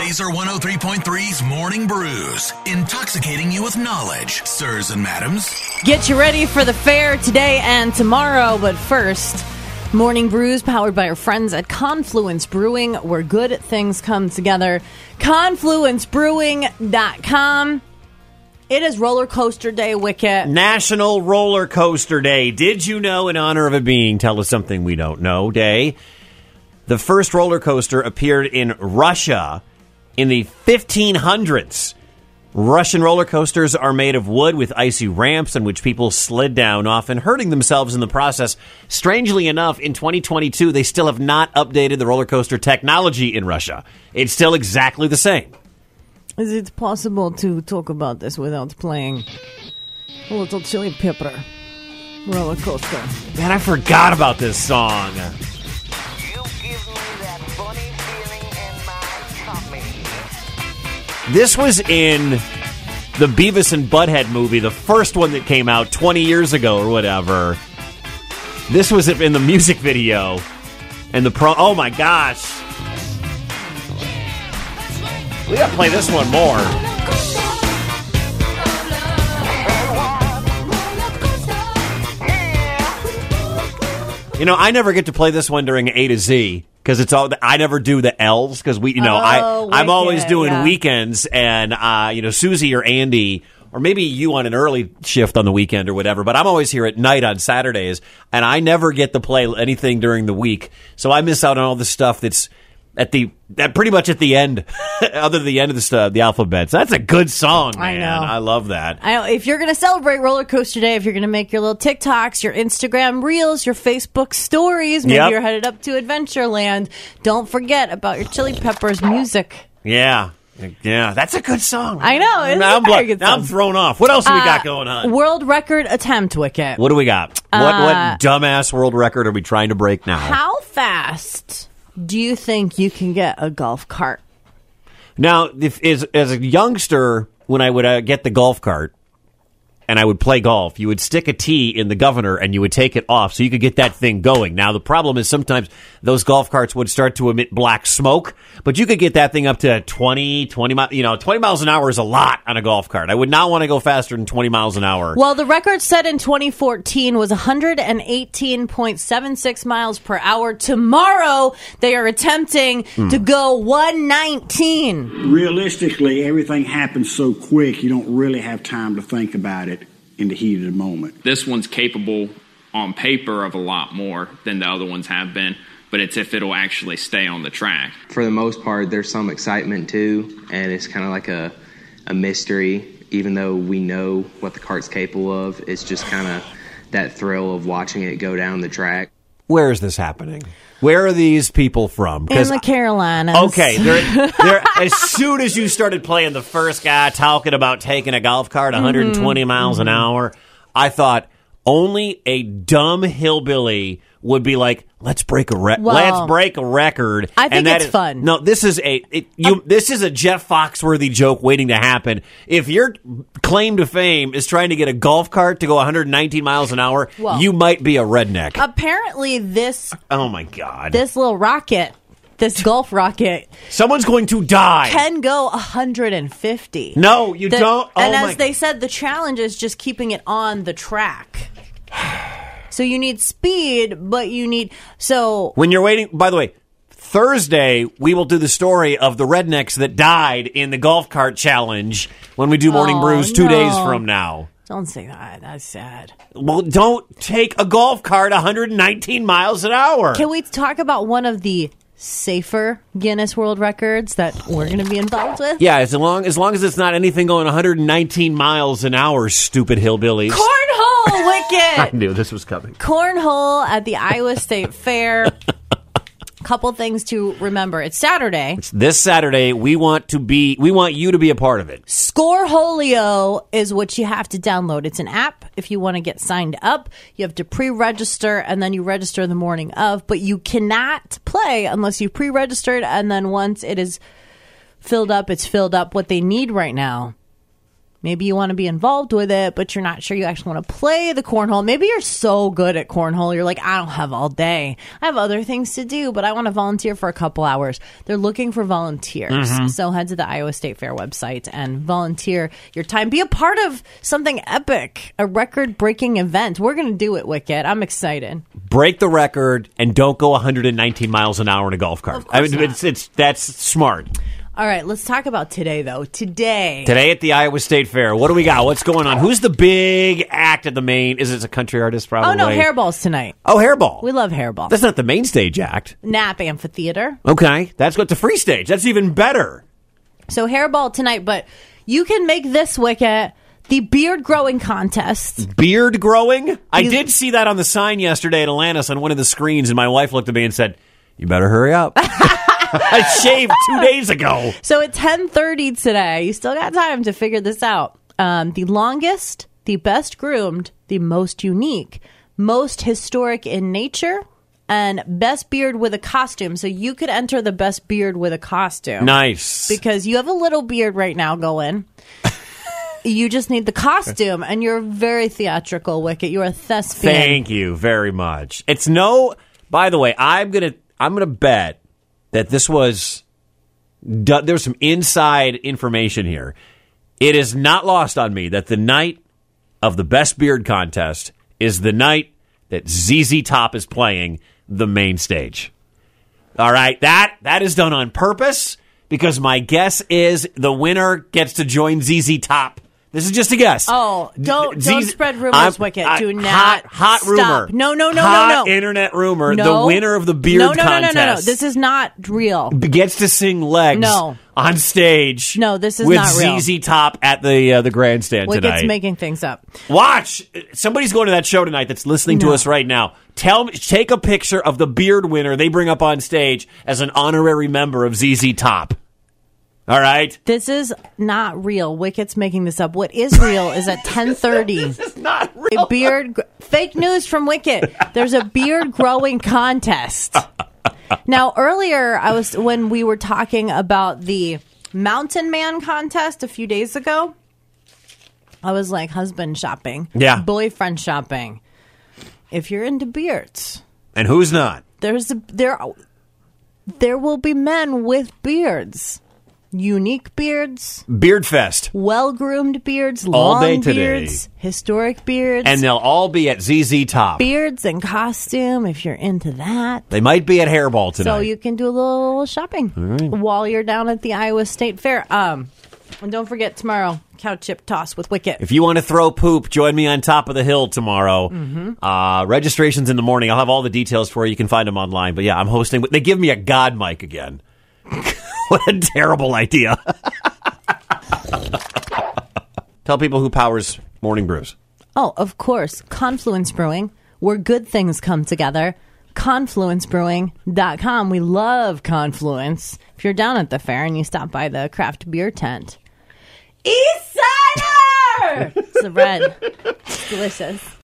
Laser 103.3's Morning Brews, intoxicating you with knowledge, sirs and madams. Get you ready for the fair today and tomorrow, but first, Morning Brews powered by our friends at Confluence Brewing, where good things come together. ConfluenceBrewing.com. It is roller coaster day, Wicket. National Roller Coaster Day. Did you know, in honor of it being Tell Us Something We Don't Know Day, the first roller coaster appeared in Russia in the 1500s. Russian roller coasters are made of wood with icy ramps on which people slid down, often hurting themselves in the process. Strangely enough, in 2022, they still have not updated the roller coaster technology in Russia. It's still exactly the same. Is it possible to talk about this without playing a little chili pepper roller coaster? Man, I forgot about this song. This was in the Beavis and Butthead movie, the first one that came out 20 years ago or whatever. This was in the music video. And the pro. Oh my gosh. We gotta play this one more. You know, I never get to play this one during A to Z because it's all. I never do the L's because we, you know, I Oh, I'm always doing yeah. weekends, and uh, you know, Susie or Andy. Or maybe you on an early shift on the weekend or whatever, but I'm always here at night on Saturdays, and I never get to play anything during the week. So I miss out on all the stuff that's at the that pretty much at the end, other than the end of the stu- the alphabet. So that's a good song, I man. know. I love that. I, if you're going to celebrate Roller Coaster Day, if you're going to make your little TikToks, your Instagram reels, your Facebook stories, maybe Yep. you're headed up to Adventureland, don't forget about your Chili Peppers music. Yeah, yeah, that's a good song. I know, now I'm, very blo- good now I'm thrown off. What else do we got Uh, going on? World record attempt, Wicket. What do we got? what Uh, what dumbass world record are we trying to break now? How fast do you think you can get a golf cart? Now, if, as as a youngster, when I would uh, get the golf cart and I would play golf, you would stick a tee in the governor and you would take it off so you could get that thing going. Now, the problem is sometimes those golf carts would start to emit black smoke, but you could get that thing up to 20, 20 miles. You know, 20 miles an hour is a lot on a golf cart. I would not want to go faster than 20 miles an hour. Well, the record set in 2014 was 118.76 miles per hour. Tomorrow, they are attempting Hmm. to go 119. realistically, everything happens so quick, you don't really have time to think about it in the heat of the moment. this one's capable on paper of a lot more than the other ones have been, but it's if it'll actually stay on the track. for the most part, there's some excitement too, and it's kind of like a, a mystery. Even though we know what the cart's capable of, it's just kind of that thrill of watching it go down the track. Where is this happening? Where are these people from? In the Carolinas. Okay, they're, they're, as soon as you started playing the first guy talking about taking a golf cart Mm-hmm. 120 miles an hour, I thought only a dumb hillbilly would be like, "Let's break a re- Well, let's break a record." I think it's is- fun. Um, No, this is a it, you. this is a Jeff Foxworthy joke waiting to happen. If your claim to fame is trying to get a golf cart to go 119 miles an hour, Well- you might be a redneck. Apparently, this oh my god! this little rocket, this golf rocket, Someone's going to die. can go 150. no, you The- don't. Oh and my as they said, the challenge is just keeping it on the track. So you need speed, but you need so When you're waiting, by the way, Thursday we will do the story of the rednecks that died in the golf cart challenge when we do morning Oh, brews two no. days from now. don't say that. That's sad. Well, don't take a golf cart 119 miles an hour. Can we talk about one of the safer Guinness World Records that we're going to be involved with? yeah, as long as long as it's not anything going 119 miles an hour, stupid hillbillies. Cornhole Wicket I knew this was coming. Cornhole at the Iowa State Fair. Couple things to remember. It's Saturday. This Saturday, we want to be, we want you to be a part of it. Scoreholio is what you have to download. It's an app. If you want to get signed up, you have to pre-register and then you register the morning of, but you cannot play unless you pre-registered and then once it is filled up, it's filled up. What they need right now Maybe you want to be involved with it, but you're not sure you actually want to play the cornhole. Maybe you're so good at cornhole, you're like, I don't have all day. I have other things to do, but I want to volunteer for a couple hours. They're looking for volunteers. Mm-hmm. So head to the Iowa State Fair website and volunteer your time. Be a part of something epic, a record breaking event. We're going to do it, Wicket. I'm excited. Break the record and don't go 119 miles an hour in a golf cart. I mean, it's it's that's smart. All right, let's talk about today, though. Today. Today at the Iowa State Fair, what do we got? What's going on? Who's the big act at the main? Is it a country artist? Probably. Oh, no, hairballs tonight. Oh, hairball. We love hairball. That's not the main stage act. Knapp Amphitheater. Okay, that's got the free stage. That's even better. So hairball tonight, but you can make this wicket the beard growing contest. Beard growing. I did see that on the sign yesterday at Atlantis on one of the screens, and my wife looked at me and said, "You better hurry up." I shaved two days ago. So at ten thirty today, you still got time to figure this out. Um, the longest, the best groomed, the most unique, most historic in nature, and best beard with a costume. So you could enter the best beard with a costume. Nice. because you have a little beard right now going. you just need the costume, and you're very theatrical, Wicket. You're a thespian. Thank you very much. It's no. By the way, I'm gonna I'm gonna bet that this was there's some inside information here. It is not lost on me that the night of the best beard contest is the night that ZZ Top is playing the main stage. All right, that that is done on purpose because my guess is the winner gets to join ZZ Top. This is just a guess. Oh, don't- don't spread rumors, I'm- Wicket. I- Do not hot, hot stop. rumor. No, no, no, no, Hot no. Internet rumor. No. The winner of the beard no, no, contest No, no, no, no. This is not real. gets to sing legs No. on stage. No, this is with not real. With ZZ Top at the uh, the grandstand Wicket's tonight. making things up. Watch. Somebody's going to that show tonight that's listening to us right now. Tell me, take a picture of the beard winner they bring up on stage as an honorary member of ZZ Top. All right. This is not real. Wicket's making this up. What is real is at ten thirty. It's not real. a beard gr- fake news from Wicket. There's a beard growing contest. Now earlier I was when we were talking about the Mountain Man contest a few days ago. I was like husband shopping, Yeah. boyfriend shopping. If you're into beards, And who's not? there's a, there there will be men with beards, unique beards, Beard Fest. well groomed beards, All long day today. beards, historic beards, And they'll all be at ZZ Top. beards and costume if you're into that. They might be at Hairball tonight. So you can do a little shopping while you're down at the Iowa State Fair. Um, and don't forget tomorrow, cow chip toss with Wicket. If you want to throw poop, join me on top of the hill tomorrow. Mm-hmm. Uh, registration's in the morning. I'll have all the details for you. You can find them online. But yeah, I'm hosting. They give me a God mic again. what a terrible idea. Tell people who powers Morning Brews. Oh, of course, Confluence Brewing, where good things come together. ConfluenceBrewing.com. We love Confluence. If you're down at the fair and you stop by the craft beer tent, East Sider! it's the red. It's delicious.